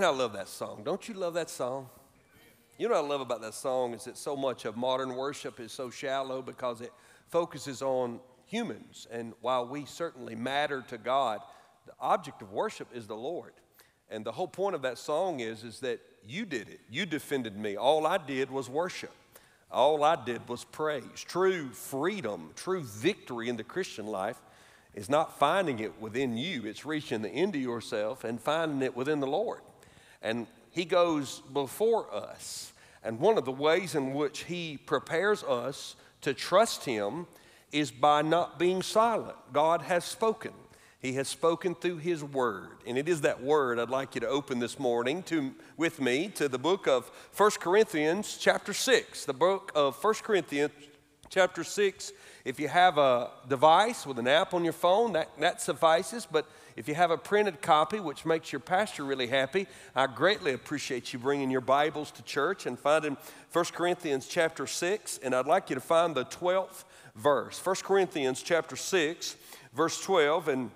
Man, I love that song. Don't you love that song? You know what I love about that song is that so much of modern worship is so shallow because it focuses on humans. And while we certainly matter to God, the object of worship is the Lord. And the whole point of that song is, is that you did it. You defended me. All I did was worship. All I did was praise. True freedom, true victory in the Christian life is not finding it within you, it's reaching the end of yourself and finding it within the Lord. And He goes before us. And one of the ways in which He prepares us to trust Him is by not being silent. God has spoken. He has spoken through His Word. And it is that Word I'd like you to open this morning to, with me to the book of 1 Corinthians, chapter 6. The book of 1 Corinthians, chapter 6. If you have a device with an app on your phone, that, that suffices. But if you have a printed copy, which makes your pastor really happy, I greatly appreciate you bringing your Bibles to church and finding 1 Corinthians chapter 6. And I'd like you to find the 12th verse. 1 Corinthians chapter 6, verse 12. And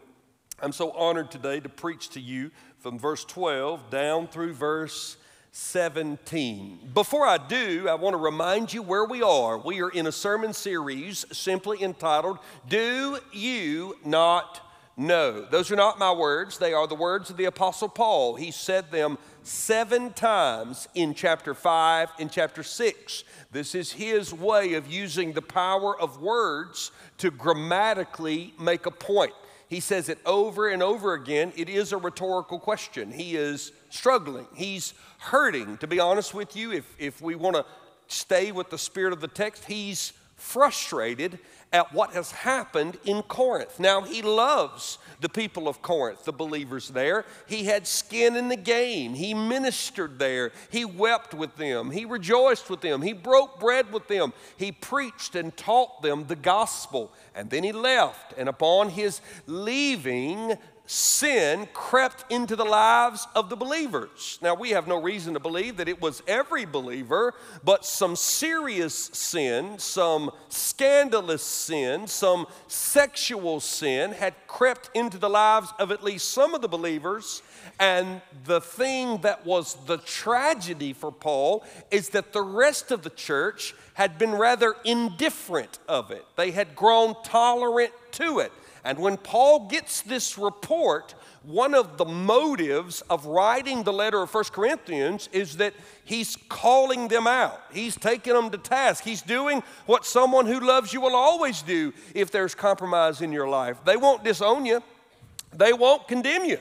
I'm so honored today to preach to you from verse 12 down through verse 17. Before I do, I want to remind you where we are. We are in a sermon series simply entitled, Do You Not Know? Those are not my words, they are the words of the Apostle Paul. He said them seven times in chapter 5 and chapter 6. This is his way of using the power of words to grammatically make a point. He says it over and over again. It is a rhetorical question. He is struggling, he's hurting. To be honest with you, if, if we want to stay with the spirit of the text, he's frustrated at what has happened in Corinth. Now, he loves the people of Corinth, the believers there. He had skin in the game. He ministered there. He wept with them. He rejoiced with them. He broke bread with them. He preached and taught them the gospel. And then he left. And upon his leaving, sin crept into the lives of the believers. Now, we have no reason to believe that it was every believer, but some serious sin, some scandalous sin, some sexual sin had crept into the lives of at least some of the believers. And the thing that was the tragedy for Paul is that the rest of the church had been rather indifferent of it, they had grown tolerant to it. And when Paul gets this report, one of the motives of writing the letter of First Corinthians is that he's calling them out. He's taking them to task. He's doing what someone who loves you will always do if there's compromise in your life. They won't disown you, they won't condemn you,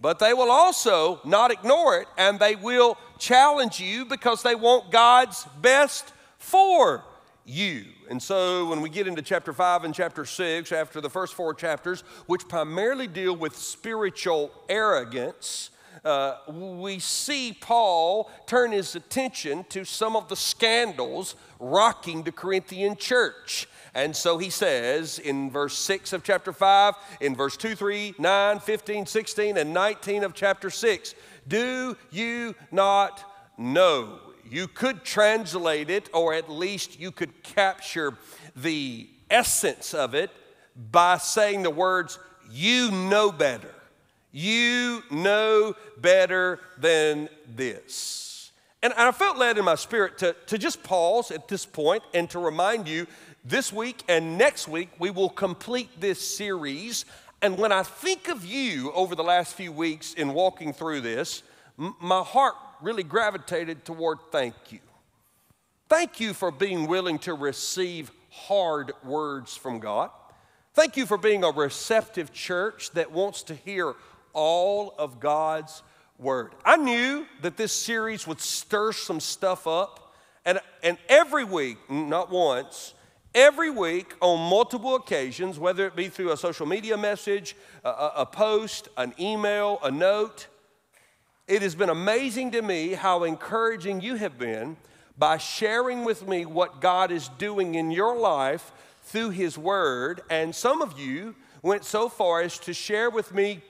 but they will also not ignore it and they will challenge you because they want God's best for you. And so when we get into chapter 5 and chapter 6, after the first four chapters, which primarily deal with spiritual arrogance, uh, we see Paul turn his attention to some of the scandals rocking the Corinthian church. And so he says in verse 6 of chapter 5, in verse 2, 3, 9, 15, 16, and 19 of chapter 6, do you not know? You could translate it, or at least you could capture the essence of it by saying the words, You know better. You know better than this. And I felt led in my spirit to, to just pause at this point and to remind you this week and next week we will complete this series. And when I think of you over the last few weeks in walking through this, my heart really gravitated toward thank you. Thank you for being willing to receive hard words from God. Thank you for being a receptive church that wants to hear all of God's word. I knew that this series would stir some stuff up, and, and every week, not once, every week on multiple occasions, whether it be through a social media message, a, a post, an email, a note, it has been amazing to me how encouraging you have been by sharing with me what God is doing in your life through His Word. And some of you went so far as to share with me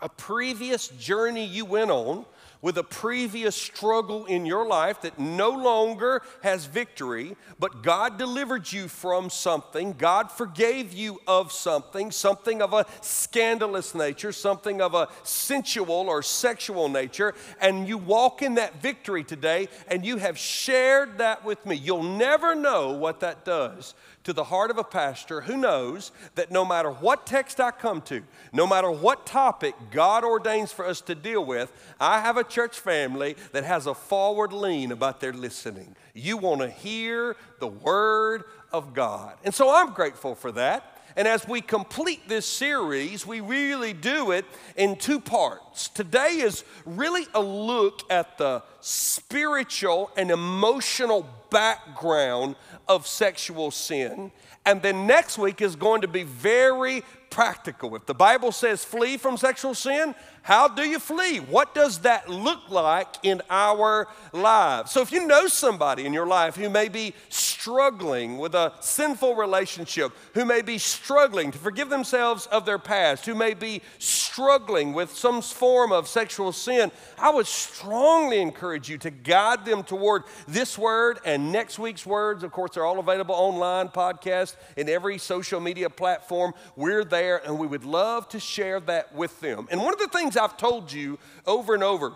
a previous journey you went on with a previous struggle in your life that no longer has victory, but God delivered you from something, God forgave you of something, something of a scandalous nature, something of a sensual or sexual nature, and you walk in that victory today and you have shared that with me. You'll never know what that does to the heart of a pastor who knows that no matter what text I come to, no matter what topic God ordains for us to deal with, I have a church family that has a forward lean about their listening. You want to hear the Word of God. And so I'm grateful for that. And as we complete this series, we really do it in two parts. Today is really a look at the spiritual and emotional background of sexual sin. And then next week is going to be very practical. If the Bible says flee from sexual sin, how do you flee? What does that look like in our lives? So, if you know somebody in your life who may be struggling with a sinful relationship, who may be struggling to forgive themselves of their past, who may be struggling with some form of sexual sin, I would strongly encourage you to guide them toward this word and next week's words. Of course, they're all available online, podcast, in every social media platform. We're there and we would love to share that with them. And one of the things things I've told you over and over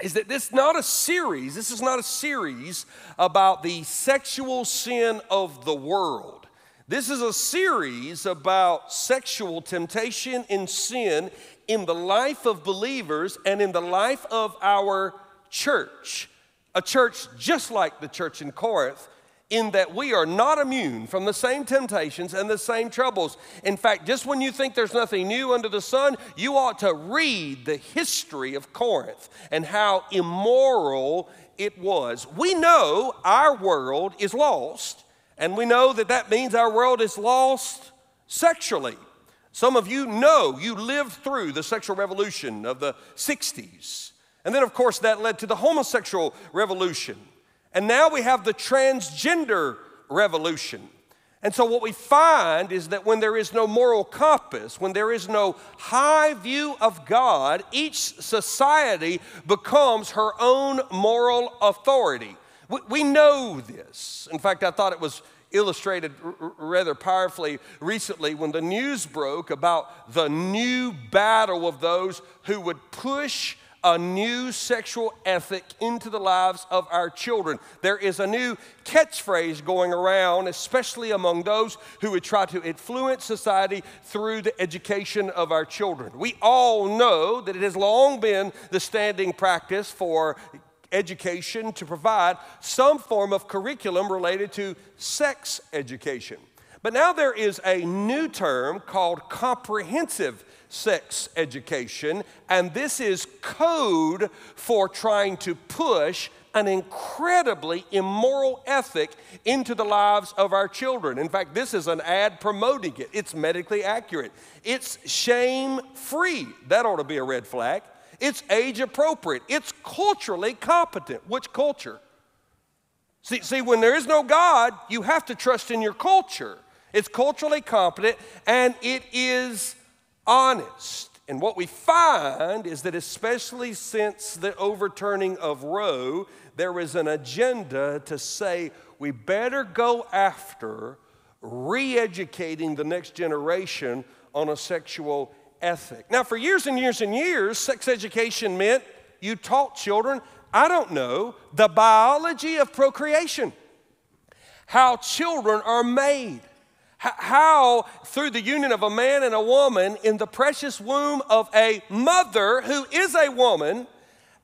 is that this is not a series, this is not a series about the sexual sin of the world. This is a series about sexual temptation and sin in the life of believers and in the life of our church. A church just like the church in Corinth in that we are not immune from the same temptations and the same troubles. In fact, just when you think there's nothing new under the sun, you ought to read the history of Corinth and how immoral it was. We know our world is lost, and we know that that means our world is lost sexually. Some of you know you lived through the sexual revolution of the 60s. And then, of course, that led to the homosexual revolution. And now we have the transgender revolution. And so, what we find is that when there is no moral compass, when there is no high view of God, each society becomes her own moral authority. We, we know this. In fact, I thought it was illustrated r- rather powerfully recently when the news broke about the new battle of those who would push a new sexual ethic into the lives of our children. There is a new catchphrase going around, especially among those who would try to influence society through the education of our children. We all know that it has long been the standing practice for education to provide some form of curriculum related to sex education. But now there is a new term called comprehensive sex education, and this is code for trying to push an incredibly immoral ethic into the lives of our children. In fact, this is an ad promoting it. It's medically accurate. It's shame free. That ought to be a red flag. It's age appropriate. It's culturally competent. Which culture? See, see, when there is no God, you have to trust in your culture. It's culturally competent and it is honest. And what we find is that, especially since the overturning of Roe, there is an agenda to say we better go after re educating the next generation on a sexual ethic. Now, for years and years and years, sex education meant you taught children, I don't know, the biology of procreation, how children are made how, through the union of a man and a woman in the precious womb of a mother who is a woman,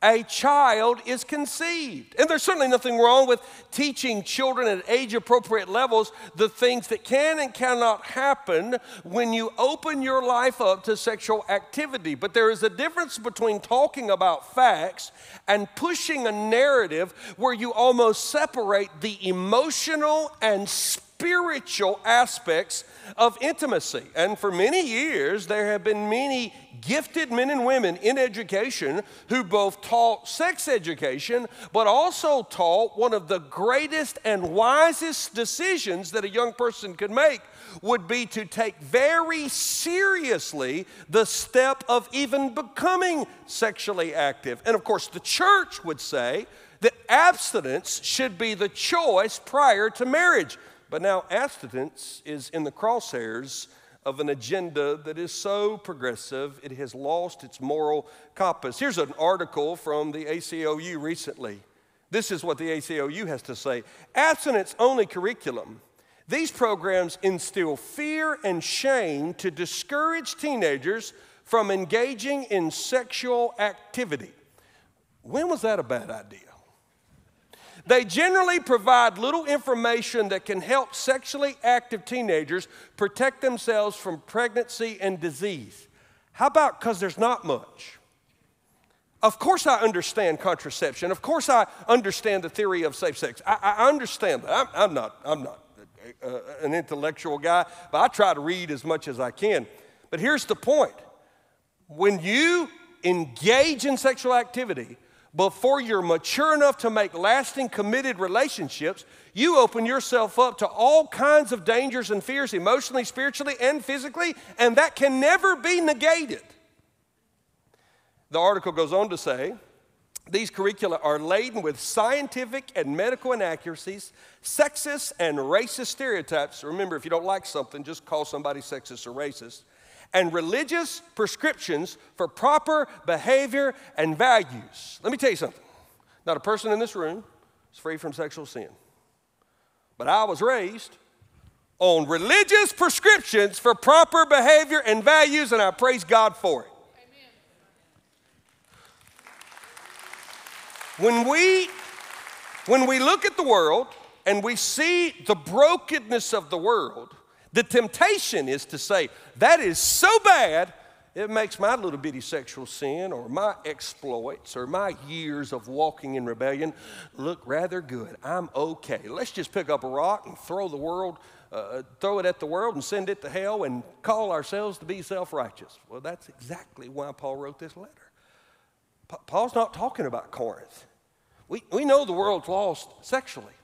a child is conceived. And there's certainly nothing wrong with teaching children at age appropriate levels the things that can and cannot happen when you open your life up to sexual activity. But there is a difference between talking about facts and pushing a narrative where you almost separate the emotional and spiritual spiritual aspects of intimacy. And for many years, there have been many gifted men and women in education who both taught sex education, but also taught one of the greatest and wisest decisions that a young person could make would be to take very seriously the step of even becoming sexually active. And of course, the church would say, that abstinence should be the choice prior to marriage. But now abstinence is in the crosshairs of an agenda that is so progressive, it has lost its moral compass. Here's an article from the ACLU recently. This is what the ACLU has to say Abstinence only curriculum. These programs instill fear and shame to discourage teenagers from engaging in sexual activity. When was that a bad idea? They generally provide little information that can help sexually active teenagers protect themselves from pregnancy and disease. How about because there's not much? Of course, I understand contraception. Of course, I understand the theory of safe sex. I, I understand that. I'm, I'm, not, I'm not uh, an intellectual guy, but I try to read as much as I can. But here's the point when you engage in sexual activity, before you're mature enough to make lasting, committed relationships, you open yourself up to all kinds of dangers and fears, emotionally, spiritually, and physically, and that can never be negated. The article goes on to say these curricula are laden with scientific and medical inaccuracies, sexist and racist stereotypes. Remember, if you don't like something, just call somebody sexist or racist and religious prescriptions for proper behavior and values. Let me tell you something. Not a person in this room is free from sexual sin. But I was raised on religious prescriptions for proper behavior and values, and I praise God for it. When we, when we look at the world and we see the brokenness of the world, the temptation is to say, that is so bad, it makes my little bitty sexual sin or my exploits or my years of walking in rebellion look rather good. I'm okay. Let's just pick up a rock and throw the world, uh, throw it at the world and send it to hell and call ourselves to be self righteous. Well, that's exactly why Paul wrote this letter. Pa- Paul's not talking about Corinth. We, we know the world's lost sexually,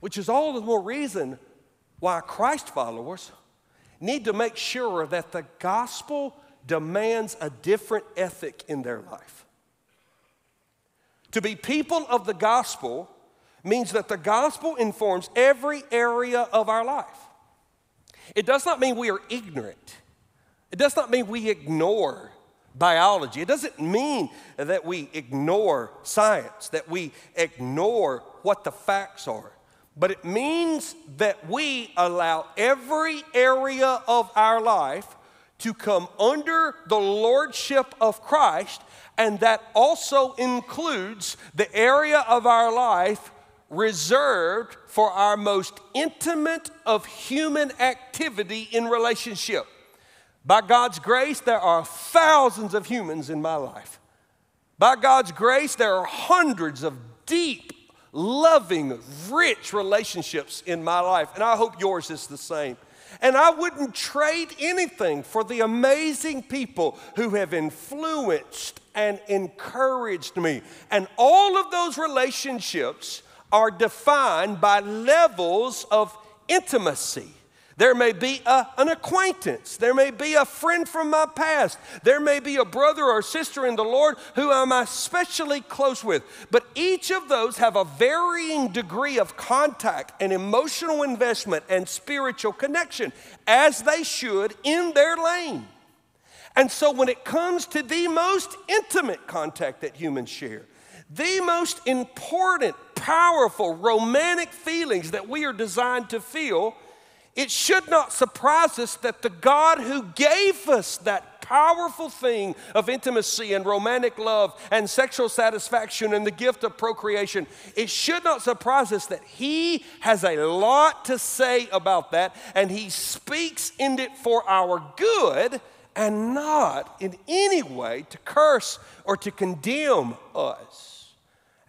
which is all the more reason why Christ followers need to make sure that the gospel demands a different ethic in their life. To be people of the gospel means that the gospel informs every area of our life. It does not mean we are ignorant. It does not mean we ignore biology. It doesn't mean that we ignore science, that we ignore what the facts are but it means that we allow every area of our life to come under the lordship of Christ, and that also includes the area of our life reserved for our most intimate of human activity in relationship. By God's grace, there are thousands of humans in my life. By God's grace, there are hundreds of deep loving, rich relationships in my life, and I hope yours is the same. And I wouldn't trade anything for the amazing people who have influenced and encouraged me. And all of those relationships are defined by levels of intimacy. There may be a, an acquaintance. There may be a friend from my past. There may be a brother or sister in the Lord who I'm especially close with. But each of those have a varying degree of contact and emotional investment and spiritual connection, as they should in their lane. And so when it comes to the most intimate contact that humans share, the most important, powerful, romantic feelings that we are designed to feel it should not surprise us that the God who gave us that powerful thing of intimacy and romantic love and sexual satisfaction and the gift of procreation, it should not surprise us that He has a lot to say about that and He speaks in it for our good and not in any way to curse or to condemn us.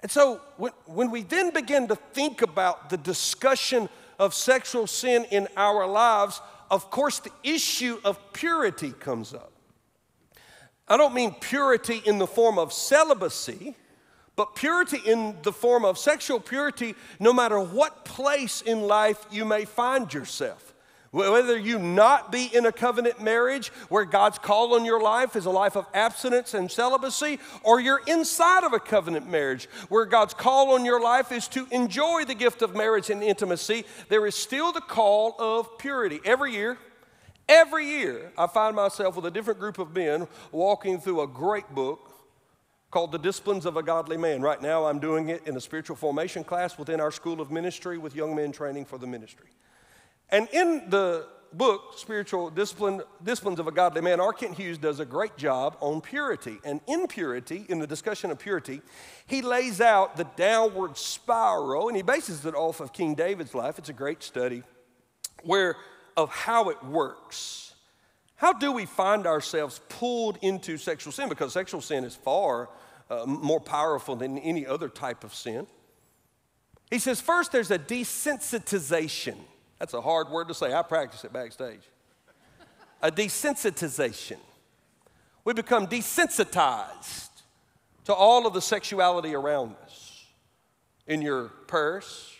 And so when, when we then begin to think about the discussion of sexual sin in our lives, of course, the issue of purity comes up. I don't mean purity in the form of celibacy, but purity in the form of sexual purity, no matter what place in life you may find yourself. Whether you not be in a covenant marriage where God's call on your life is a life of abstinence and celibacy, or you're inside of a covenant marriage where God's call on your life is to enjoy the gift of marriage and intimacy, there is still the call of purity. Every year, every year, I find myself with a different group of men walking through a great book called The Disciplines of a Godly Man. Right now, I'm doing it in a spiritual formation class within our School of Ministry with young men training for the ministry. And in the book, Spiritual Discipline, Disciplines of a Godly Man, R. Kent Hughes does a great job on purity. And in purity, in the discussion of purity, he lays out the downward spiral, and he bases it off of King David's life. It's a great study where of how it works. How do we find ourselves pulled into sexual sin? Because sexual sin is far uh, more powerful than any other type of sin. He says, first, there's a desensitization. That's a hard word to say. I practice it backstage. a desensitization. We become desensitized to all of the sexuality around us in your purse,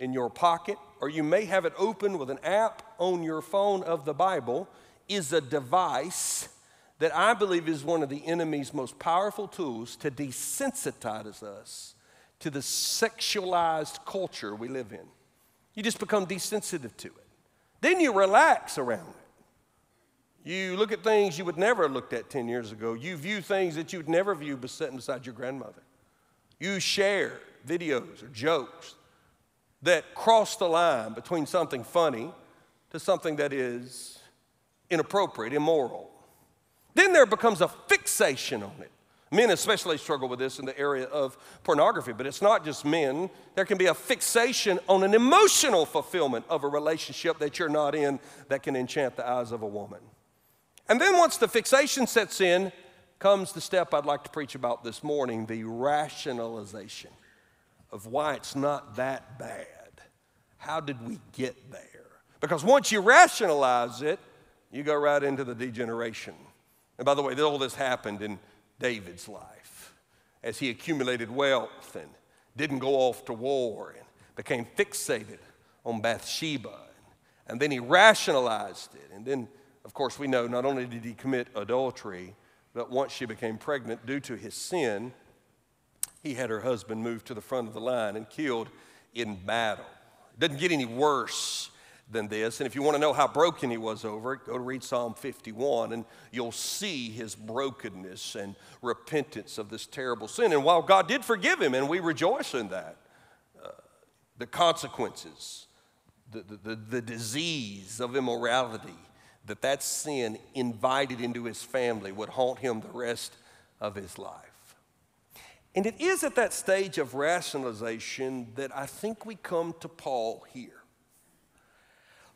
in your pocket, or you may have it open with an app on your phone of the Bible, is a device that I believe is one of the enemy's most powerful tools to desensitize us to the sexualized culture we live in. You just become desensitive to it. Then you relax around it. You look at things you would never have looked at 10 years ago. You view things that you'd never view sitting beside your grandmother. You share videos or jokes that cross the line between something funny to something that is inappropriate, immoral. Then there becomes a fixation on it. Men especially struggle with this in the area of pornography, but it's not just men. There can be a fixation on an emotional fulfillment of a relationship that you're not in that can enchant the eyes of a woman. And then once the fixation sets in, comes the step I'd like to preach about this morning the rationalization of why it's not that bad. How did we get there? Because once you rationalize it, you go right into the degeneration. And by the way, all this happened in David's life as he accumulated wealth and didn't go off to war and became fixated on Bathsheba. And then he rationalized it. And then, of course, we know not only did he commit adultery, but once she became pregnant due to his sin, he had her husband moved to the front of the line and killed in battle. It doesn't get any worse than this. And if you want to know how broken he was over it, go to read Psalm 51 and you'll see his brokenness and repentance of this terrible sin. And while God did forgive him, and we rejoice in that, uh, the consequences, the, the, the disease of immorality that that sin invited into his family would haunt him the rest of his life. And it is at that stage of rationalization that I think we come to Paul here.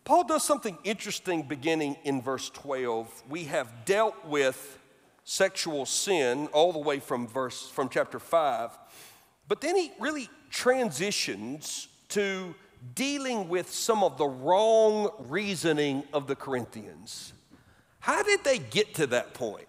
Paul does something interesting beginning in verse 12. We have dealt with sexual sin all the way from verse from chapter 5. But then he really transitions to dealing with some of the wrong reasoning of the Corinthians. How did they get to that point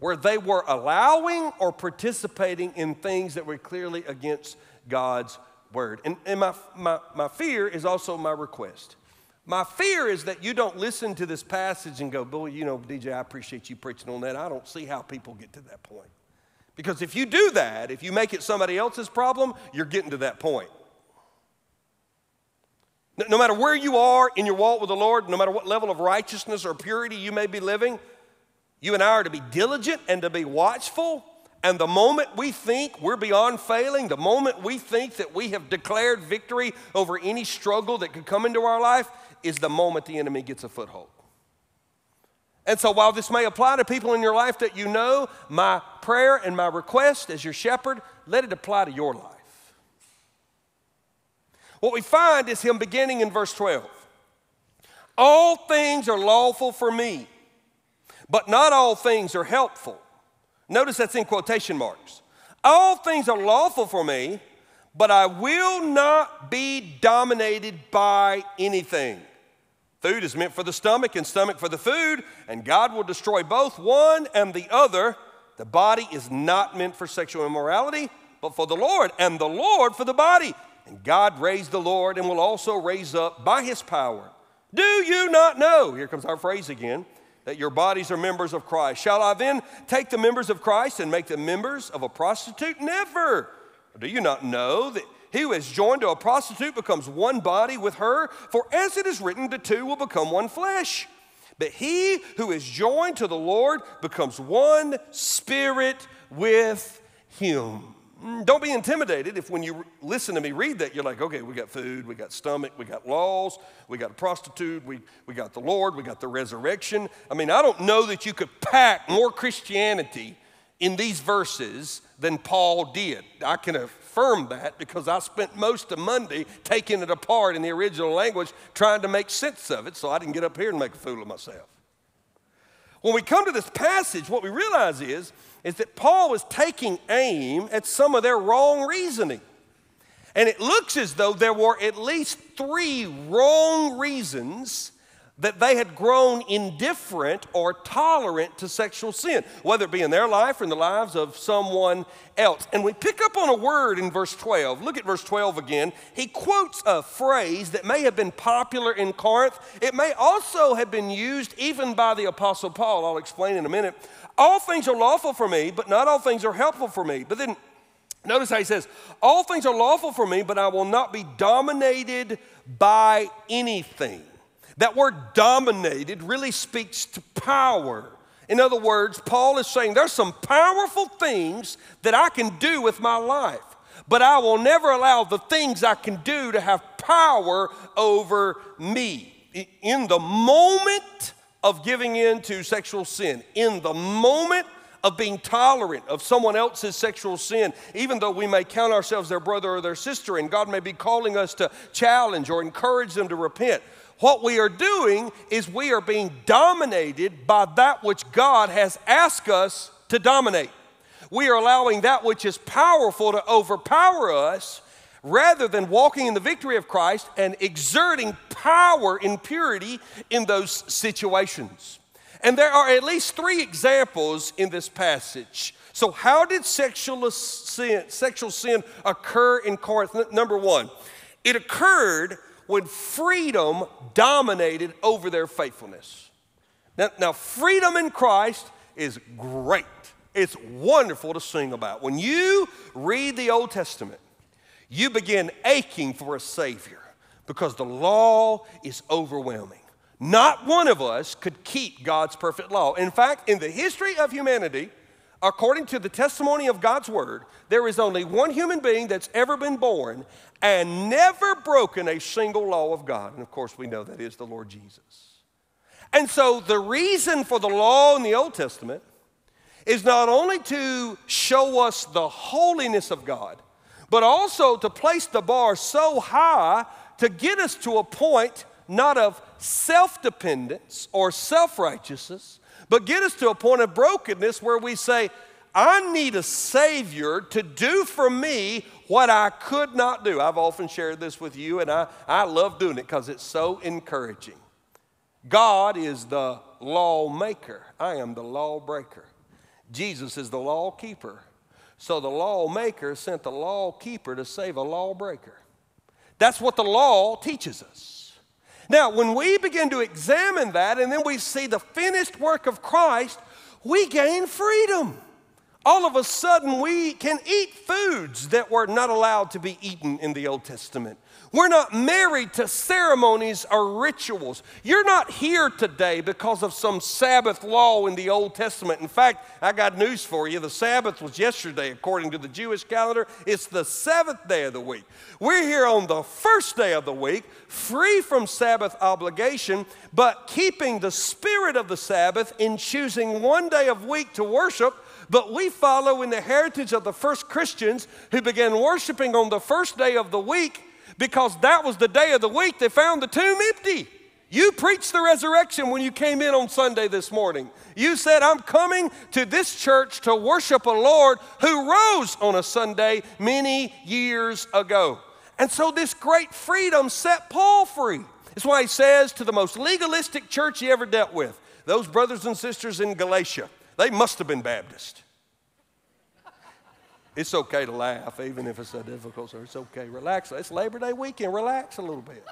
where they were allowing or participating in things that were clearly against God's word? And, and my, my, my fear is also my request my fear is that you don't listen to this passage and go, boy, you know, DJ, I appreciate you preaching on that. I don't see how people get to that point. Because if you do that, if you make it somebody else's problem, you're getting to that point. No matter where you are in your walk with the Lord, no matter what level of righteousness or purity you may be living, you and I are to be diligent and to be watchful. And the moment we think we're beyond failing, the moment we think that we have declared victory over any struggle that could come into our life, is the moment the enemy gets a foothold. And so, while this may apply to people in your life that you know, my prayer and my request as your shepherd, let it apply to your life. What we find is him beginning in verse 12 All things are lawful for me, but not all things are helpful. Notice that's in quotation marks. All things are lawful for me, but I will not be dominated by anything. Food is meant for the stomach and stomach for the food, and God will destroy both one and the other. The body is not meant for sexual immorality, but for the Lord, and the Lord for the body. And God raised the Lord and will also raise up by his power. Do you not know? Here comes our phrase again that your bodies are members of Christ. Shall I then take the members of Christ and make them members of a prostitute? Never. Do you not know that he who is joined to a prostitute becomes one body with her? For as it is written, the two will become one flesh. But he who is joined to the Lord becomes one spirit with him. Mm, don't be intimidated if when you listen to me read that, you're like, okay, we got food, we got stomach, we got laws, we got a prostitute, we, we got the Lord, we got the resurrection. I mean, I don't know that you could pack more Christianity in these verses than Paul did. I can affirm that because I spent most of Monday taking it apart in the original language, trying to make sense of it so I didn't get up here and make a fool of myself. When we come to this passage, what we realize is, is that Paul was taking aim at some of their wrong reasoning. And it looks as though there were at least three wrong reasons that they had grown indifferent or tolerant to sexual sin, whether it be in their life or in the lives of someone else. And we pick up on a word in verse 12. Look at verse 12 again. He quotes a phrase that may have been popular in Corinth. It may also have been used even by the Apostle Paul. I'll explain in a minute. All things are lawful for me, but not all things are helpful for me. But then notice how he says, All things are lawful for me, but I will not be dominated by anything. That word dominated really speaks to power. In other words, Paul is saying there's some powerful things that I can do with my life, but I will never allow the things I can do to have power over me. In the moment of giving in to sexual sin, in the moment of being tolerant of someone else's sexual sin, even though we may count ourselves their brother or their sister, and God may be calling us to challenge or encourage them to repent what we are doing is we are being dominated by that which God has asked us to dominate. We are allowing that which is powerful to overpower us rather than walking in the victory of Christ and exerting power in purity in those situations. And there are at least three examples in this passage. So, how did sexual sin, sexual sin occur in Corinth? Number one, it occurred when freedom dominated over their faithfulness. Now, now, freedom in Christ is great. It's wonderful to sing about. When you read the Old Testament, you begin aching for a Savior because the law is overwhelming. Not one of us could keep God's perfect law. In fact, in the history of humanity, according to the testimony of God's word, there is only one human being that's ever been born and never broken a single law of God. And of course, we know that is the Lord Jesus. And so, the reason for the law in the Old Testament is not only to show us the holiness of God, but also to place the bar so high to get us to a point not of self dependence or self righteousness, but get us to a point of brokenness where we say, I need a Savior to do for me what I could not do. I've often shared this with you, and I, I love doing it because it's so encouraging. God is the lawmaker, I am the lawbreaker. Jesus is the lawkeeper. So the lawmaker sent the lawkeeper to save a lawbreaker. That's what the law teaches us. Now, when we begin to examine that and then we see the finished work of Christ, we gain freedom all of a sudden we can eat foods that were not allowed to be eaten in the Old Testament. We're not married to ceremonies or rituals. You're not here today because of some Sabbath law in the Old Testament. In fact, I got news for you. The Sabbath was yesterday, according to the Jewish calendar. It's the seventh day of the week. We're here on the first day of the week, free from Sabbath obligation, but keeping the spirit of the Sabbath in choosing one day of week to worship but we follow in the heritage of the first Christians who began worshiping on the first day of the week because that was the day of the week they found the tomb empty. You preached the resurrection when you came in on Sunday this morning. You said, I'm coming to this church to worship a Lord who rose on a Sunday many years ago. And so this great freedom set Paul free. That's why he says to the most legalistic church he ever dealt with, those brothers and sisters in Galatia, they must have been Baptist. It's okay to laugh, even if it's a difficult. So it's okay. Relax. It's Labor Day weekend. Relax a little bit.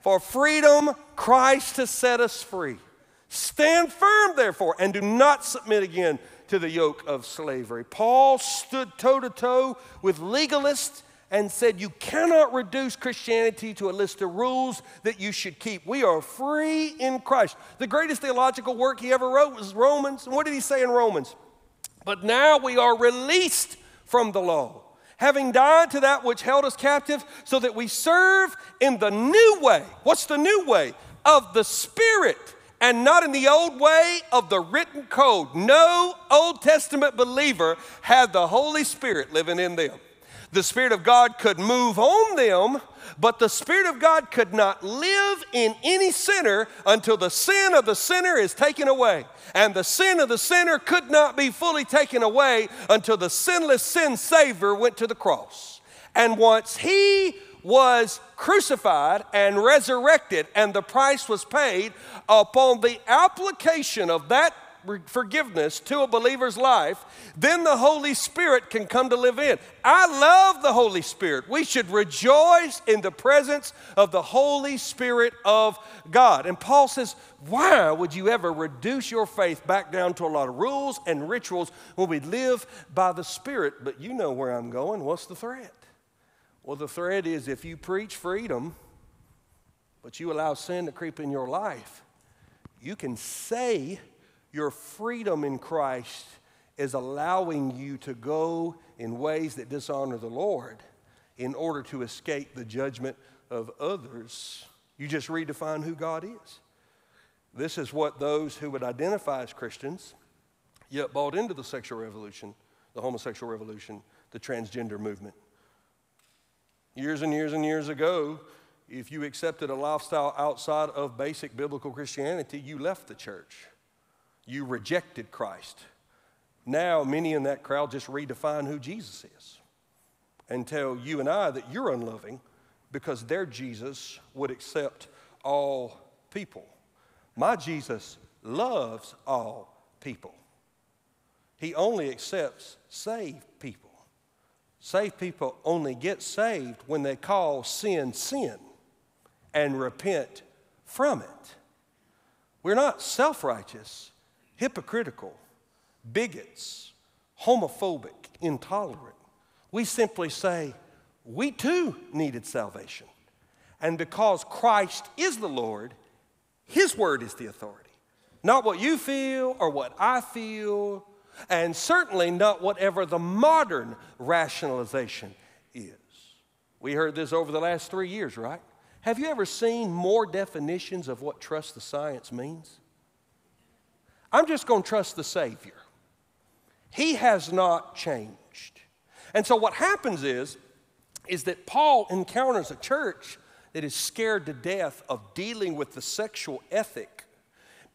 For freedom, Christ has set us free. Stand firm, therefore, and do not submit again to the yoke of slavery. Paul stood toe to toe with legalists and said, You cannot reduce Christianity to a list of rules that you should keep. We are free in Christ. The greatest theological work he ever wrote was Romans. What did he say in Romans? But now we are released from the law, having died to that which held us captive, so that we serve in the new way. What's the new way? Of the Spirit and not in the old way of the written code. No Old Testament believer had the Holy Spirit living in them. The Spirit of God could move on them, but the Spirit of God could not live in any sinner until the sin of the sinner is taken away. And the sin of the sinner could not be fully taken away until the sinless sin Savior went to the cross. And once He was crucified and resurrected, and the price was paid upon the application of that forgiveness to a believer's life, then the Holy Spirit can come to live in. I love the Holy Spirit. We should rejoice in the presence of the Holy Spirit of God. And Paul says, Why would you ever reduce your faith back down to a lot of rules and rituals when we live by the Spirit? But you know where I'm going. What's the threat? Well, the threat is if you preach freedom, but you allow sin to creep in your life, you can say your freedom in Christ is allowing you to go in ways that dishonor the Lord in order to escape the judgment of others. You just redefine who God is. This is what those who would identify as Christians, yet bought into the sexual revolution, the homosexual revolution, the transgender movement. Years and years and years ago, if you accepted a lifestyle outside of basic biblical Christianity, you left the church. You rejected Christ. Now, many in that crowd just redefine who Jesus is and tell you and I that you're unloving because their Jesus would accept all people. My Jesus loves all people. He only accepts saved people. Saved people only get saved when they call sin sin and repent from it. We're not self righteous, hypocritical, bigots, homophobic, intolerant. We simply say, we too needed salvation. And because Christ is the Lord, His word is the authority. Not what you feel or what I feel, and certainly not whatever the modern rationalization is. We heard this over the last three years, right? Have you ever seen more definitions of what trust the science means? I'm just going to trust the Savior. He has not changed. And so what happens is, is that Paul encounters a church that is scared to death of dealing with the sexual ethic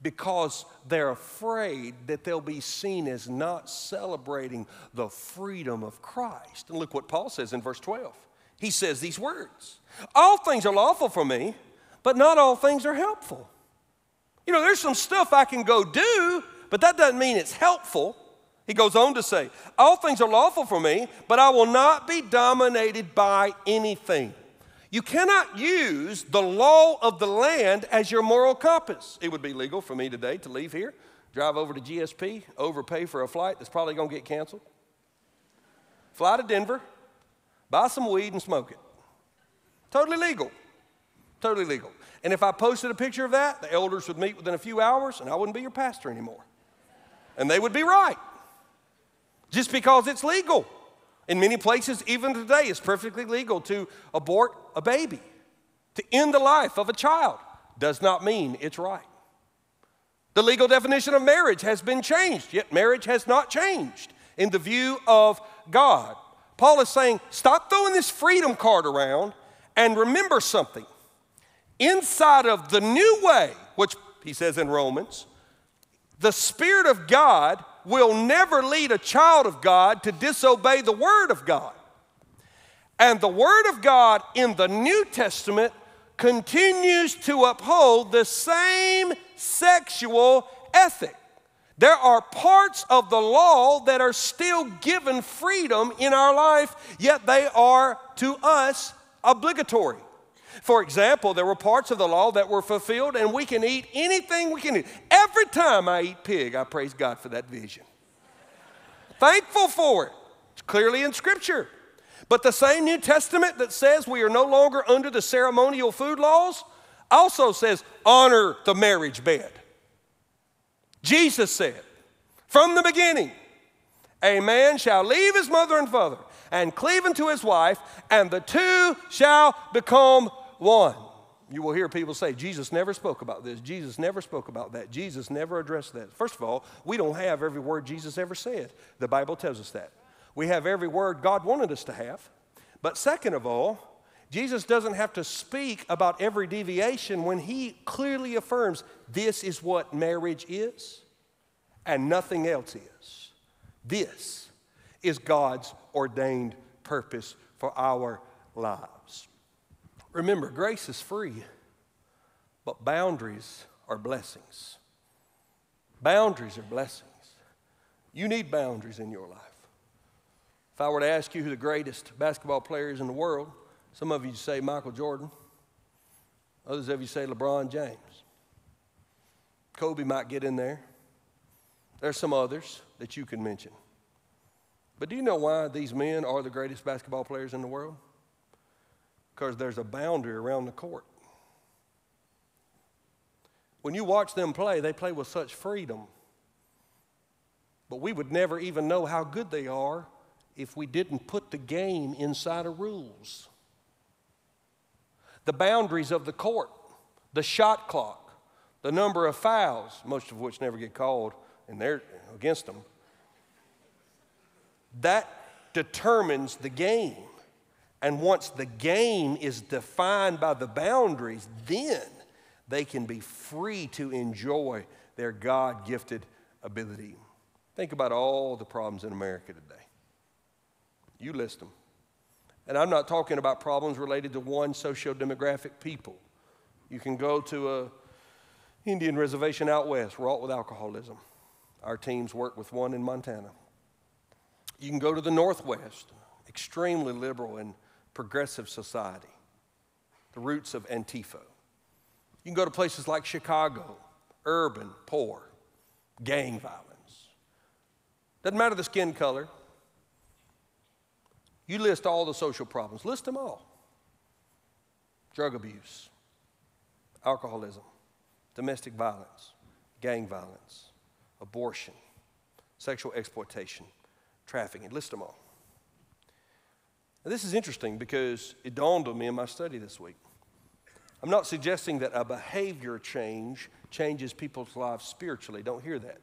because they're afraid that they'll be seen as not celebrating the freedom of Christ. And look what Paul says in verse 12. He says these words All things are lawful for me, but not all things are helpful. You know, there's some stuff I can go do, but that doesn't mean it's helpful. He goes on to say, All things are lawful for me, but I will not be dominated by anything. You cannot use the law of the land as your moral compass. It would be legal for me today to leave here, drive over to GSP, overpay for a flight that's probably going to get canceled, fly to Denver, buy some weed and smoke it. Totally legal. Totally legal. And if I posted a picture of that, the elders would meet within a few hours and I wouldn't be your pastor anymore. And they would be right. Just because it's legal. In many places, even today, it's perfectly legal to abort a baby. To end the life of a child does not mean it's right. The legal definition of marriage has been changed, yet marriage has not changed in the view of God. Paul is saying, stop throwing this freedom card around and remember something. Inside of the new way, which he says in Romans, the Spirit of God will never lead a child of God to disobey the Word of God. And the Word of God in the New Testament continues to uphold the same sexual ethic. There are parts of the law that are still given freedom in our life, yet they are to us obligatory. For example, there were parts of the law that were fulfilled, and we can eat anything we can eat. Every time I eat pig, I praise God for that vision. Thankful for it. It's clearly in Scripture. But the same New Testament that says we are no longer under the ceremonial food laws also says honor the marriage bed. Jesus said, from the beginning, a man shall leave his mother and father and cleave unto his wife, and the two shall become one. You will hear people say, Jesus never spoke about this. Jesus never spoke about that. Jesus never addressed that. First of all, we don't have every word Jesus ever said. The Bible tells us that. We have every word God wanted us to have. But second of all, Jesus doesn't have to speak about every deviation when he clearly affirms this is what marriage is and nothing else is. This is God's ordained purpose for our lives. Remember, grace is free, but boundaries are blessings. Boundaries are blessings. You need boundaries in your life. If I were to ask you who the greatest basketball player is in the world, some of you say Michael Jordan, others of you say LeBron James. Kobe might get in there. There's some others that you can mention. But do you know why these men are the greatest basketball players in the world? Because there's a boundary around the court. When you watch them play, they play with such freedom. But we would never even know how good they are if we didn't put the game inside of rules. The boundaries of the court, the shot clock, the number of fouls, most of which never get called, and they're against them, that determines the game. And once the game is defined by the boundaries, then they can be free to enjoy their God gifted ability. Think about all the problems in America today. You list them. And I'm not talking about problems related to one socio demographic people. You can go to a Indian reservation out west, wrought with alcoholism. Our teams work with one in Montana. You can go to the Northwest, extremely liberal and progressive society, the roots of Antifa. You can go to places like Chicago, urban, poor, gang violence. Doesn't matter the skin color. You list all the social problems, list them all drug abuse, alcoholism, domestic violence, gang violence, abortion, sexual exploitation, trafficking, list them all. Now, this is interesting because it dawned on me in my study this week. I'm not suggesting that a behavior change changes people's lives spiritually. Don't hear that.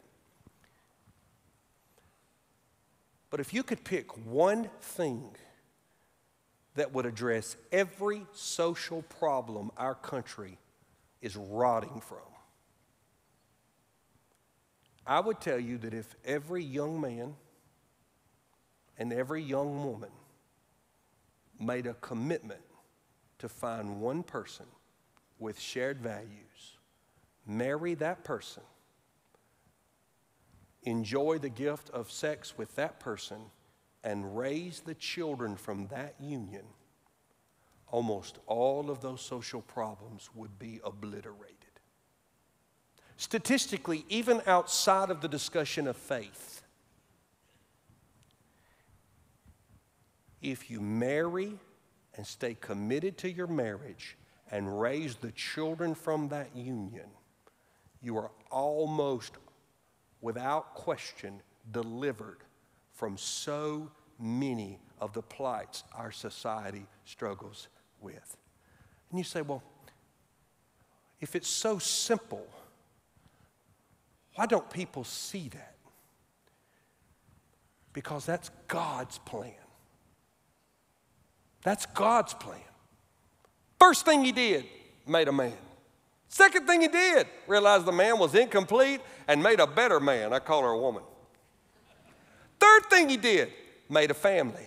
But if you could pick one thing that would address every social problem our country is rotting from, I would tell you that if every young man and every young woman made a commitment to find one person with shared values, marry that person, enjoy the gift of sex with that person, and raise the children from that union, almost all of those social problems would be obliterated. Statistically, even outside of the discussion of faith, if you marry and stay committed to your marriage and raise the children from that union, you are almost without question delivered from so many of the plights our society struggles with. And you say, well, if it's so simple, why don't people see that? Because that's God's plan. That's God's plan. First thing he did, made a man. Second thing he did, realized the man was incomplete and made a better man. I call her a woman. Third thing he did, made a family.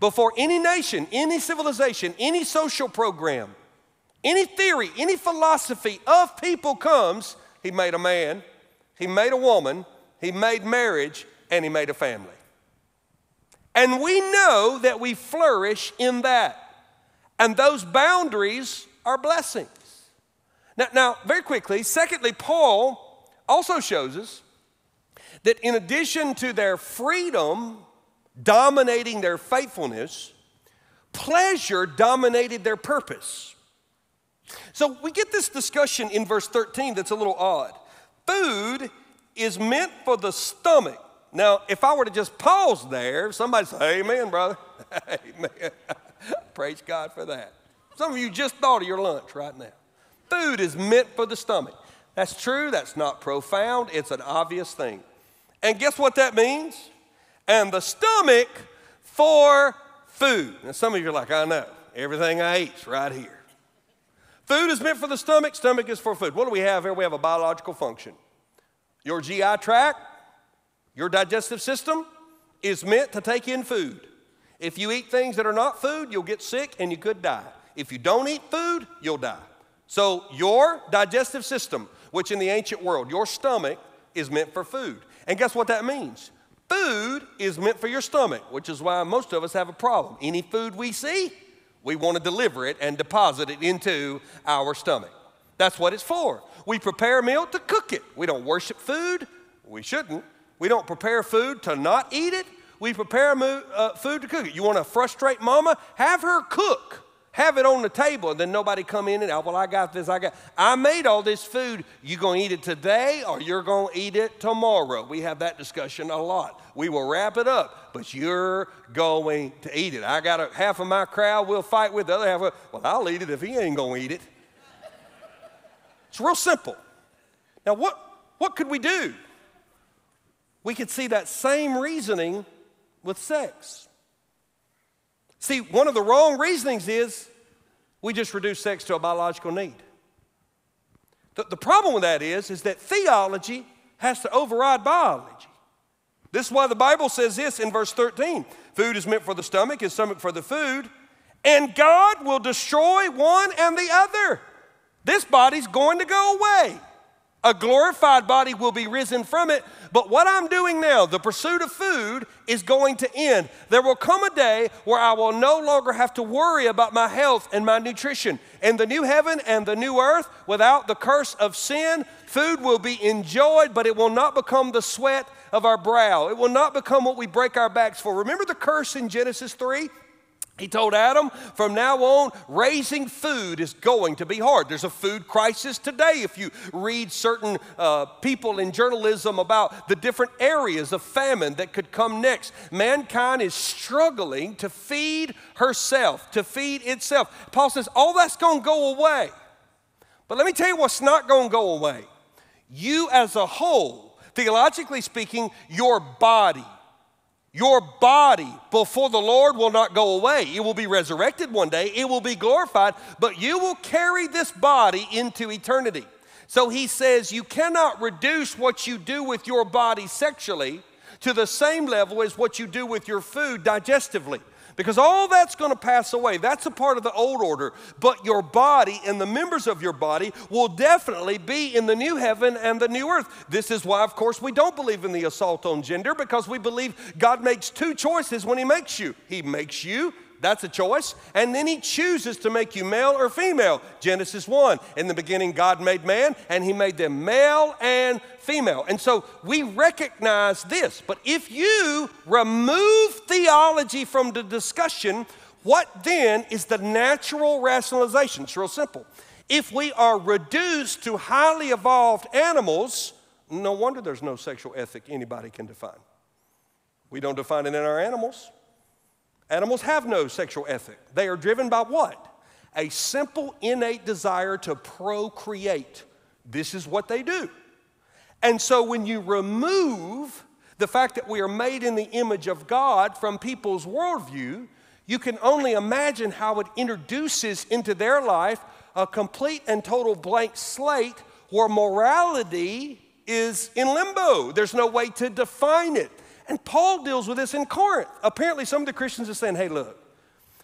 Before any nation, any civilization, any social program, any theory, any philosophy of people comes, he made a man, he made a woman, he made marriage, and he made a family. And we know that we flourish in that. And those boundaries are blessings. Now, now, very quickly, secondly, Paul also shows us that in addition to their freedom dominating their faithfulness, pleasure dominated their purpose. So we get this discussion in verse 13 that's a little odd. Food is meant for the stomach. Now, if I were to just pause there, somebody say, Amen, brother. Amen. Praise God for that. Some of you just thought of your lunch right now. Food is meant for the stomach. That's true, that's not profound, it's an obvious thing. And guess what that means? And the stomach for food. Now, some of you are like, I know, everything I eat's right here. Food is meant for the stomach, stomach is for food. What do we have here? We have a biological function. Your GI tract, your digestive system is meant to take in food. If you eat things that are not food, you'll get sick and you could die. If you don't eat food, you'll die. So, your digestive system, which in the ancient world, your stomach is meant for food. And guess what that means? Food is meant for your stomach, which is why most of us have a problem. Any food we see, we want to deliver it and deposit it into our stomach. That's what it's for. We prepare a meal to cook it. We don't worship food. We shouldn't. We don't prepare food to not eat it. We prepare uh, food to cook it. You want to frustrate mama? Have her cook. Have it on the table, and then nobody come in and, oh, well, I got this, I got. I made all this food. You gonna eat it today, or you're gonna eat it tomorrow? We have that discussion a lot. We will wrap it up, but you're going to eat it. I got a, half of my crowd will fight with the other half. Of, well, I'll eat it if he ain't gonna eat it. It's real simple. Now, what what could we do? We could see that same reasoning with sex. See, one of the wrong reasonings is we just reduce sex to a biological need. The, the problem with that is, is that theology has to override biology. This is why the Bible says this in verse 13 food is meant for the stomach, and stomach for the food, and God will destroy one and the other. This body's going to go away. A glorified body will be risen from it. But what I'm doing now, the pursuit of food, is going to end. There will come a day where I will no longer have to worry about my health and my nutrition. In the new heaven and the new earth, without the curse of sin, food will be enjoyed, but it will not become the sweat of our brow. It will not become what we break our backs for. Remember the curse in Genesis 3? He told Adam, from now on, raising food is going to be hard. There's a food crisis today. If you read certain uh, people in journalism about the different areas of famine that could come next, mankind is struggling to feed herself, to feed itself. Paul says, all that's going to go away. But let me tell you what's not going to go away. You, as a whole, theologically speaking, your body your body before the Lord will not go away. It will be resurrected one day, it will be glorified, but you will carry this body into eternity. So he says you cannot reduce what you do with your body sexually to the same level as what you do with your food digestively because all that's going to pass away. That's a part of the old order. But your body and the members of your body will definitely be in the new heaven and the new earth. This is why, of course, we don't believe in the assault on gender because we believe God makes two choices when He makes you. He makes you that's a choice. And then he chooses to make you male or female. Genesis 1. In the beginning, God made man, and he made them male and female. And so we recognize this. But if you remove theology from the discussion, what then is the natural rationalization? It's real simple. If we are reduced to highly evolved animals, no wonder there's no sexual ethic anybody can define. We don't define it in our animals. Animals have no sexual ethic. They are driven by what? A simple innate desire to procreate. This is what they do. And so when you remove the fact that we are made in the image of God from people's worldview, you can only imagine how it introduces into their life a complete and total blank slate where morality is in limbo. There's no way to define it. And Paul deals with this in Corinth. Apparently, some of the Christians are saying, hey, look,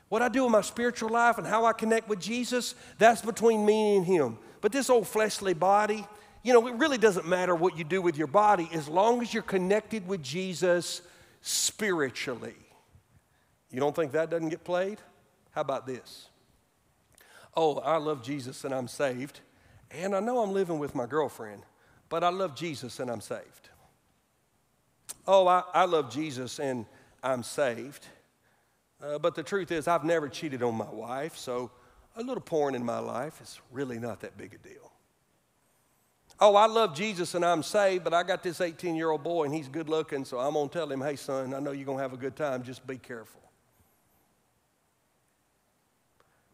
what I do in my spiritual life and how I connect with Jesus, that's between me and Him. But this old fleshly body, you know, it really doesn't matter what you do with your body as long as you're connected with Jesus spiritually. You don't think that doesn't get played? How about this? Oh, I love Jesus and I'm saved. And I know I'm living with my girlfriend, but I love Jesus and I'm saved. Oh, I, I love Jesus and I'm saved. Uh, but the truth is, I've never cheated on my wife, so a little porn in my life is really not that big a deal. Oh, I love Jesus and I'm saved, but I got this 18 year old boy and he's good looking, so I'm going to tell him, hey, son, I know you're going to have a good time, just be careful.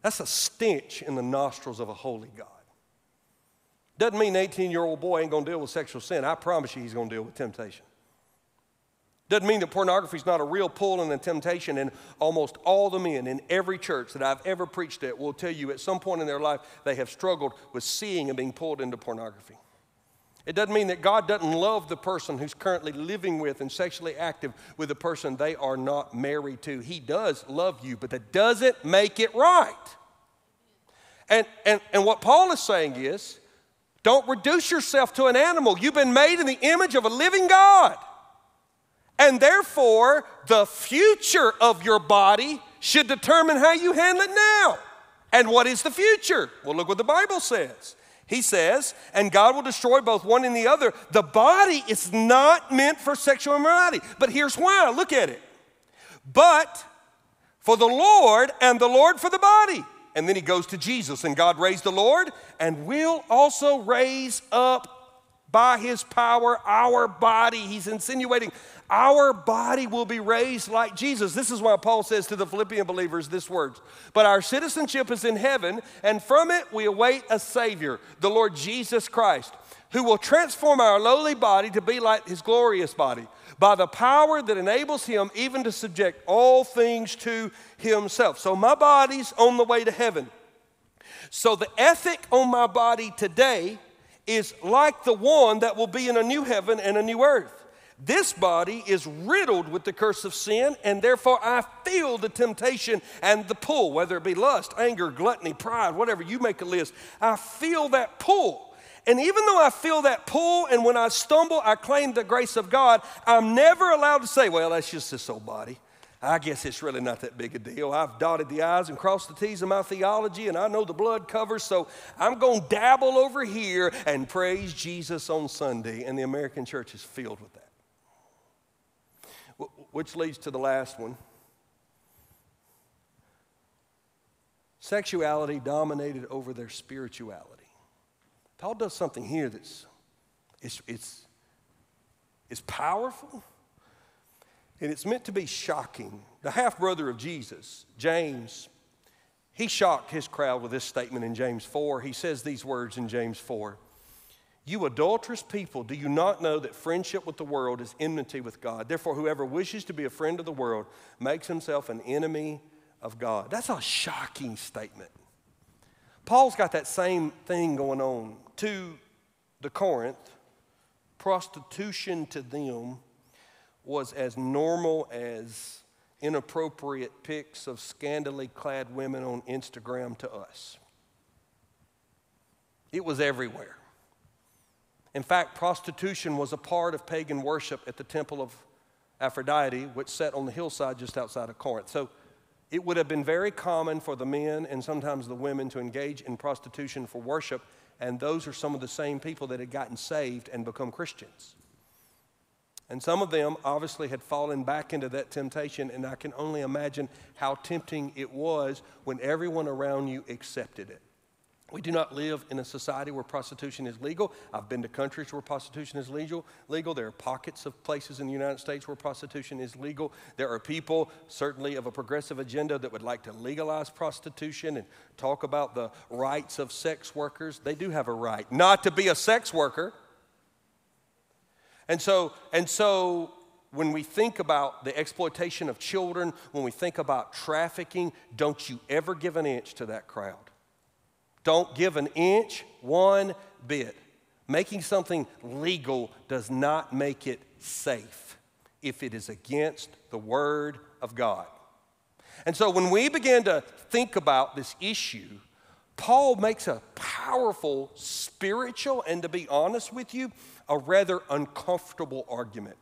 That's a stench in the nostrils of a holy God. Doesn't mean 18 year old boy ain't going to deal with sexual sin. I promise you he's going to deal with temptation. Doesn't mean that pornography is not a real pull and a temptation, and almost all the men in every church that I've ever preached at will tell you at some point in their life they have struggled with seeing and being pulled into pornography. It doesn't mean that God doesn't love the person who's currently living with and sexually active with the person they are not married to. He does love you, but that doesn't make it right. And, and, and what Paul is saying is don't reduce yourself to an animal. You've been made in the image of a living God. And therefore, the future of your body should determine how you handle it now. And what is the future? Well, look what the Bible says. He says, and God will destroy both one and the other. The body is not meant for sexual immorality. But here's why look at it. But for the Lord, and the Lord for the body. And then he goes to Jesus, and God raised the Lord, and will also raise up by his power our body. He's insinuating our body will be raised like Jesus. This is why Paul says to the Philippian believers this words But our citizenship is in heaven, and from it we await a Savior, the Lord Jesus Christ, who will transform our lowly body to be like his glorious body by the power that enables him even to subject all things to himself. So my body's on the way to heaven. So the ethic on my body today is like the one that will be in a new heaven and a new earth. This body is riddled with the curse of sin, and therefore I feel the temptation and the pull, whether it be lust, anger, gluttony, pride, whatever you make a list. I feel that pull. And even though I feel that pull, and when I stumble, I claim the grace of God, I'm never allowed to say, well, that's just this old body. I guess it's really not that big a deal. I've dotted the I's and crossed the T's in my theology, and I know the blood covers, so I'm going to dabble over here and praise Jesus on Sunday. And the American church is filled with that. Which leads to the last one. Sexuality dominated over their spirituality. Paul does something here that's it's, it's, it's powerful and it's meant to be shocking. The half brother of Jesus, James, he shocked his crowd with this statement in James 4. He says these words in James 4 You adulterous people, do you not know that friendship with the world is enmity with God? Therefore, whoever wishes to be a friend of the world makes himself an enemy of God. That's a shocking statement. Paul's got that same thing going on to the Corinth. Prostitution to them was as normal as inappropriate pics of scantily clad women on Instagram to us. It was everywhere. In fact, prostitution was a part of pagan worship at the temple of Aphrodite, which sat on the hillside just outside of Corinth. So it would have been very common for the men and sometimes the women to engage in prostitution for worship, and those are some of the same people that had gotten saved and become Christians. And some of them obviously had fallen back into that temptation, and I can only imagine how tempting it was when everyone around you accepted it. We do not live in a society where prostitution is legal. I've been to countries where prostitution is legal. Legal. There are pockets of places in the United States where prostitution is legal. There are people, certainly of a progressive agenda, that would like to legalize prostitution and talk about the rights of sex workers. They do have a right not to be a sex worker. And so, and so when we think about the exploitation of children, when we think about trafficking, don't you ever give an inch to that crowd. Don't give an inch, one bit. Making something legal does not make it safe if it is against the Word of God. And so when we begin to think about this issue, Paul makes a powerful spiritual and, to be honest with you, a rather uncomfortable argument.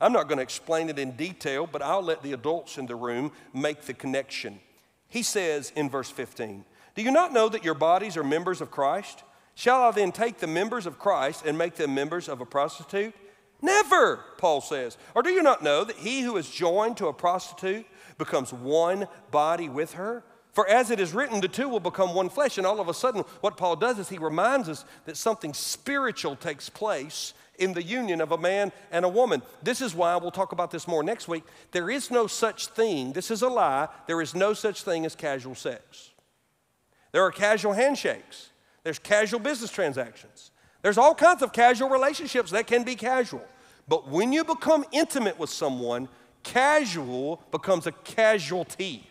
I'm not going to explain it in detail, but I'll let the adults in the room make the connection. He says in verse 15, Do you not know that your bodies are members of Christ? Shall I then take the members of Christ and make them members of a prostitute? Never, Paul says. Or do you not know that he who is joined to a prostitute becomes one body with her? For as it is written, the two will become one flesh. And all of a sudden, what Paul does is he reminds us that something spiritual takes place in the union of a man and a woman. This is why we'll talk about this more next week. There is no such thing, this is a lie, there is no such thing as casual sex. There are casual handshakes, there's casual business transactions, there's all kinds of casual relationships that can be casual. But when you become intimate with someone, casual becomes a casualty.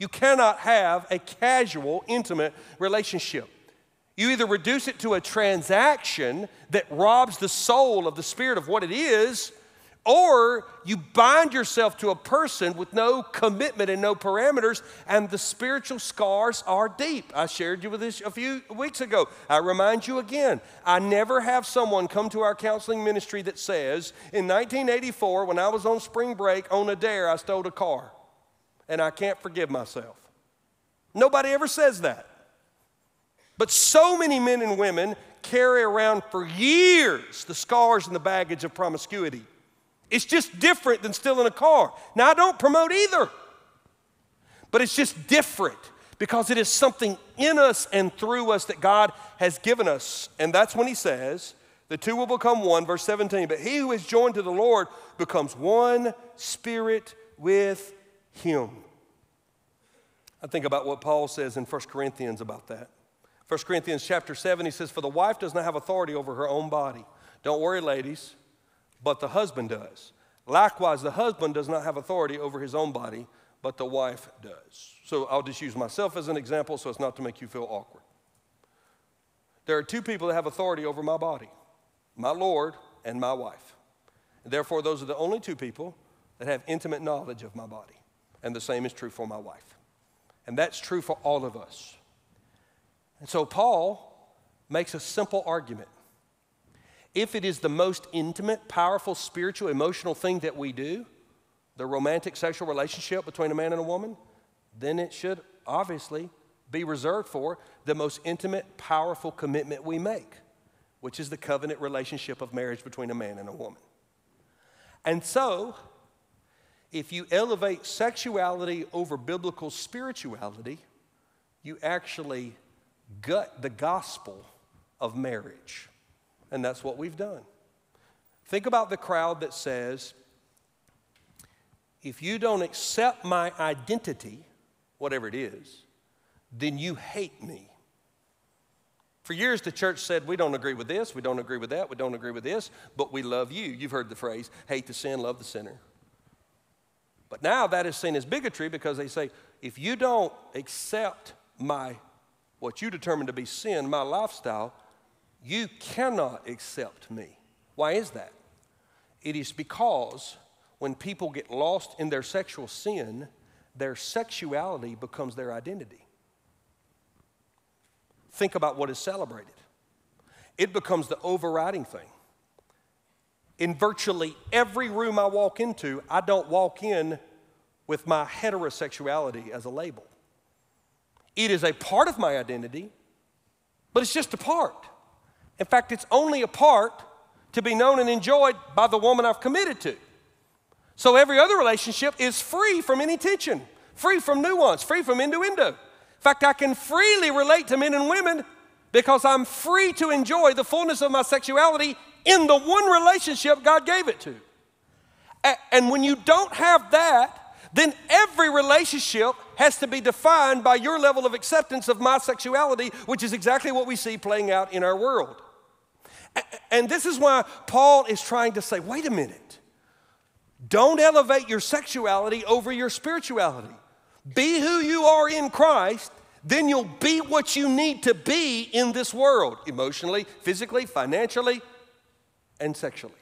You cannot have a casual, intimate relationship. You either reduce it to a transaction that robs the soul of the spirit of what it is, or you bind yourself to a person with no commitment and no parameters, and the spiritual scars are deep. I shared you with this a few weeks ago. I remind you again I never have someone come to our counseling ministry that says, In 1984, when I was on spring break on a dare, I stole a car, and I can't forgive myself. Nobody ever says that. But so many men and women carry around for years the scars and the baggage of promiscuity. It's just different than stealing a car. Now, I don't promote either, but it's just different because it is something in us and through us that God has given us. And that's when he says, the two will become one, verse 17. But he who is joined to the Lord becomes one spirit with him. I think about what Paul says in 1 Corinthians about that. 1 Corinthians chapter 7, he says, For the wife does not have authority over her own body. Don't worry, ladies, but the husband does. Likewise, the husband does not have authority over his own body, but the wife does. So I'll just use myself as an example so it's not to make you feel awkward. There are two people that have authority over my body my Lord and my wife. And therefore, those are the only two people that have intimate knowledge of my body. And the same is true for my wife. And that's true for all of us. And so Paul makes a simple argument. If it is the most intimate, powerful, spiritual, emotional thing that we do, the romantic sexual relationship between a man and a woman, then it should obviously be reserved for the most intimate, powerful commitment we make, which is the covenant relationship of marriage between a man and a woman. And so, if you elevate sexuality over biblical spirituality, you actually gut the gospel of marriage. And that's what we've done. Think about the crowd that says, if you don't accept my identity, whatever it is, then you hate me. For years, the church said, We don't agree with this, we don't agree with that, we don't agree with this, but we love you. You've heard the phrase, hate the sin, love the sinner. But now that is seen as bigotry because they say, If you don't accept my what you determine to be sin, my lifestyle, you cannot accept me. Why is that? It is because when people get lost in their sexual sin, their sexuality becomes their identity. Think about what is celebrated. It becomes the overriding thing. In virtually every room I walk into, I don't walk in with my heterosexuality as a label. It is a part of my identity, but it's just a part. In fact, it's only a part to be known and enjoyed by the woman I've committed to. So every other relationship is free from any tension, free from nuance, free from innuendo. In fact, I can freely relate to men and women because I'm free to enjoy the fullness of my sexuality in the one relationship God gave it to. And when you don't have that, then every relationship has to be defined by your level of acceptance of my sexuality, which is exactly what we see playing out in our world. And this is why Paul is trying to say wait a minute. Don't elevate your sexuality over your spirituality. Be who you are in Christ, then you'll be what you need to be in this world emotionally, physically, financially, and sexually.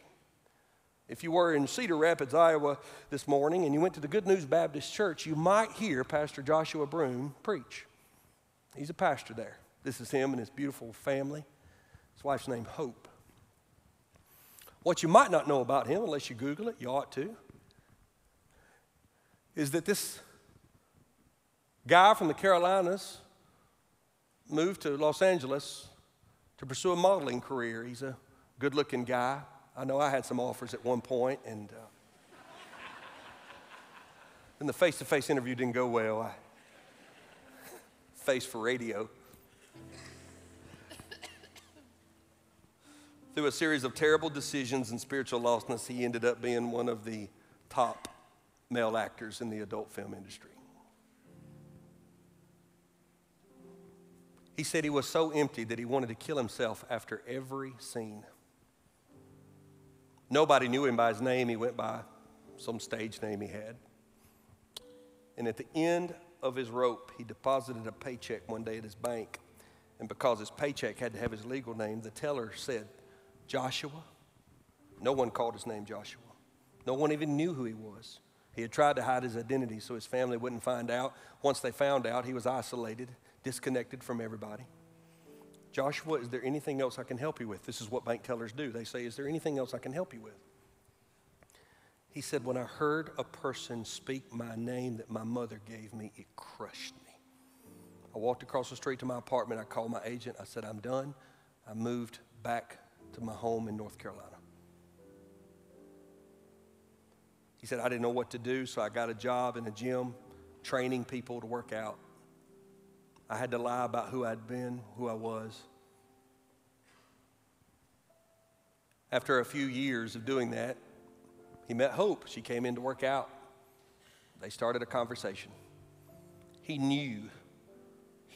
If you were in Cedar Rapids, Iowa this morning and you went to the Good News Baptist Church, you might hear Pastor Joshua Broome preach. He's a pastor there. This is him and his beautiful family. His wife's name Hope. What you might not know about him, unless you Google it, you ought to, is that this guy from the Carolinas moved to Los Angeles to pursue a modeling career. He's a good looking guy. I know I had some offers at one point, and uh, then the face to face interview didn't go well. I face for radio. Through a series of terrible decisions and spiritual lostness, he ended up being one of the top male actors in the adult film industry. He said he was so empty that he wanted to kill himself after every scene. Nobody knew him by his name, he went by some stage name he had. And at the end of his rope, he deposited a paycheck one day at his bank. And because his paycheck had to have his legal name, the teller said, Joshua. No one called his name Joshua. No one even knew who he was. He had tried to hide his identity so his family wouldn't find out. Once they found out, he was isolated, disconnected from everybody. Joshua, is there anything else I can help you with? This is what bank tellers do. They say, Is there anything else I can help you with? He said, When I heard a person speak my name that my mother gave me, it crushed me. I walked across the street to my apartment. I called my agent. I said, I'm done. I moved back to my home in North Carolina. He said, I didn't know what to do, so I got a job in a gym training people to work out. I had to lie about who I'd been, who I was. After a few years of doing that, he met Hope. She came in to work out. They started a conversation. He knew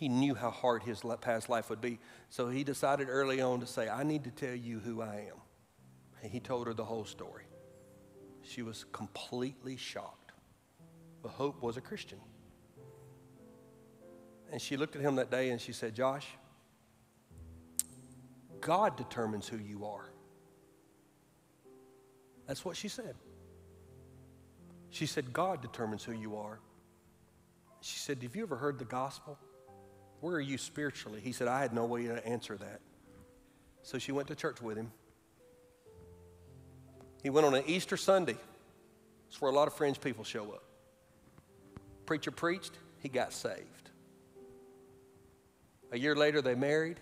he knew how hard his past life would be. So he decided early on to say, I need to tell you who I am. And he told her the whole story. She was completely shocked. But Hope was a Christian. And she looked at him that day and she said, Josh, God determines who you are. That's what she said. She said, God determines who you are. She said, Have you ever heard the gospel? Where are you spiritually? He said, I had no way to answer that. So she went to church with him. He went on an Easter Sunday. It's where a lot of fringe people show up. Preacher preached, he got saved. A year later, they married.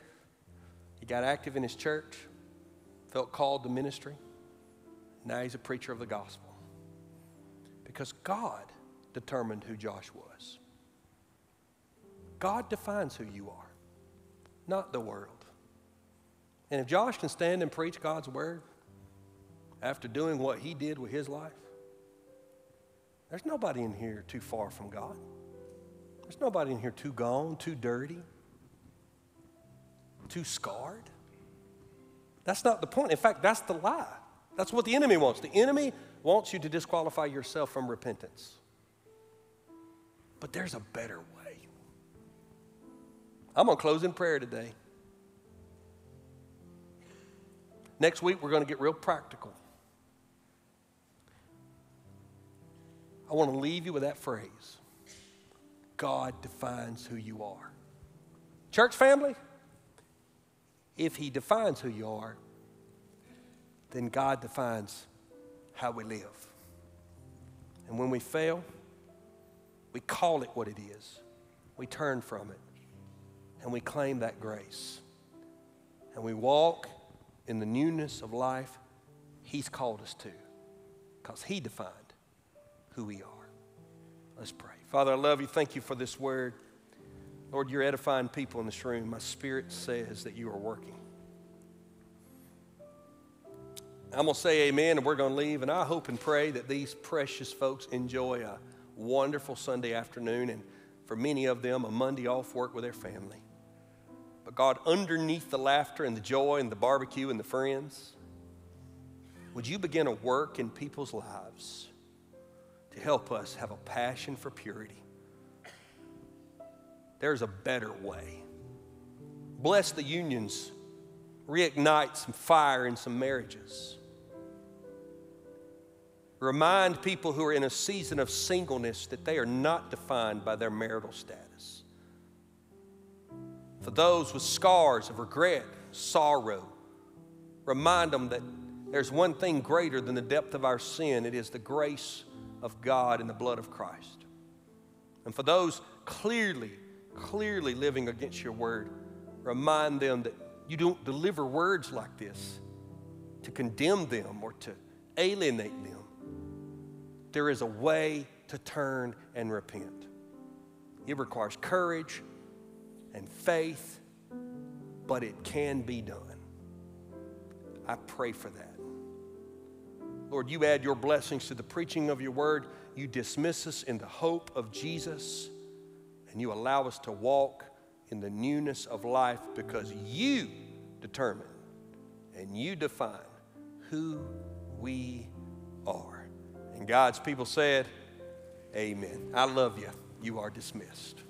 He got active in his church, felt called to ministry. Now he's a preacher of the gospel. Because God determined who Josh was. God defines who you are, not the world. And if Josh can stand and preach God's word after doing what he did with his life, there's nobody in here too far from God. There's nobody in here too gone, too dirty, too scarred. That's not the point. In fact, that's the lie. That's what the enemy wants. The enemy wants you to disqualify yourself from repentance. But there's a better way. I'm going to close in prayer today. Next week, we're going to get real practical. I want to leave you with that phrase God defines who you are. Church family, if He defines who you are, then God defines how we live. And when we fail, we call it what it is, we turn from it and we claim that grace. And we walk in the newness of life He's called us to because He defined who we are. Let's pray. Father, I love you. Thank you for this word. Lord, you're edifying people in this room. My spirit says that you are working. I'm going to say amen and we're going to leave. And I hope and pray that these precious folks enjoy a wonderful Sunday afternoon and for many of them, a Monday off work with their family. God, underneath the laughter and the joy and the barbecue and the friends, would you begin a work in people's lives to help us have a passion for purity. There's a better way. Bless the unions, reignite some fire in some marriages. Remind people who are in a season of singleness that they are not defined by their marital status. For those with scars of regret, sorrow, remind them that there's one thing greater than the depth of our sin it is the grace of God in the blood of Christ. And for those clearly, clearly living against your word, remind them that you don't deliver words like this to condemn them or to alienate them there is a way to turn and repent. It requires courage and faith, but it can be done. I pray for that. Lord, you add your blessings to the preaching of your word. You dismiss us in the hope of Jesus, and you allow us to walk in the newness of life because you determine and you define who we are. And God's people said, Amen. I love you. You are dismissed.